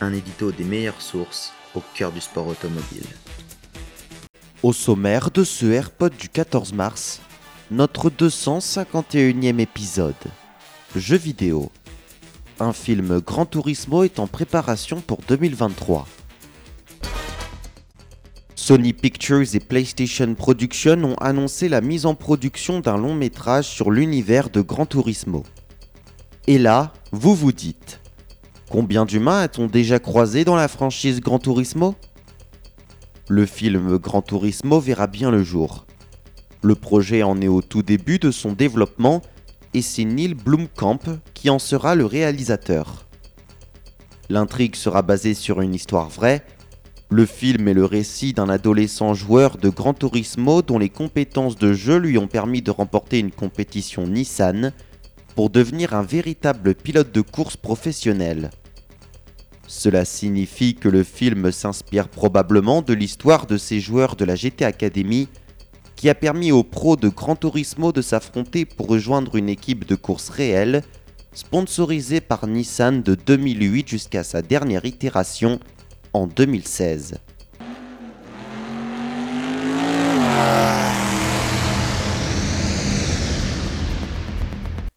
Un édito des meilleures sources au cœur du sport automobile. Au sommaire de ce AirPod du 14 mars, notre 251e épisode. Jeux vidéo. Un film Gran Turismo est en préparation pour 2023. Sony Pictures et PlayStation Production ont annoncé la mise en production d'un long métrage sur l'univers de Gran Turismo. Et là, vous vous dites, combien d'humains a-t-on déjà croisé dans la franchise Gran Turismo? Le film Gran Turismo verra bien le jour. Le projet en est au tout début de son développement et c'est Neil Blomkamp qui en sera le réalisateur. L'intrigue sera basée sur une histoire vraie. Le film est le récit d'un adolescent joueur de Gran Turismo dont les compétences de jeu lui ont permis de remporter une compétition Nissan pour devenir un véritable pilote de course professionnel. Cela signifie que le film s'inspire probablement de l'histoire de ces joueurs de la GT Academy qui a permis aux pros de Gran Turismo de s'affronter pour rejoindre une équipe de course réelle, sponsorisée par Nissan de 2008 jusqu'à sa dernière itération en 2016.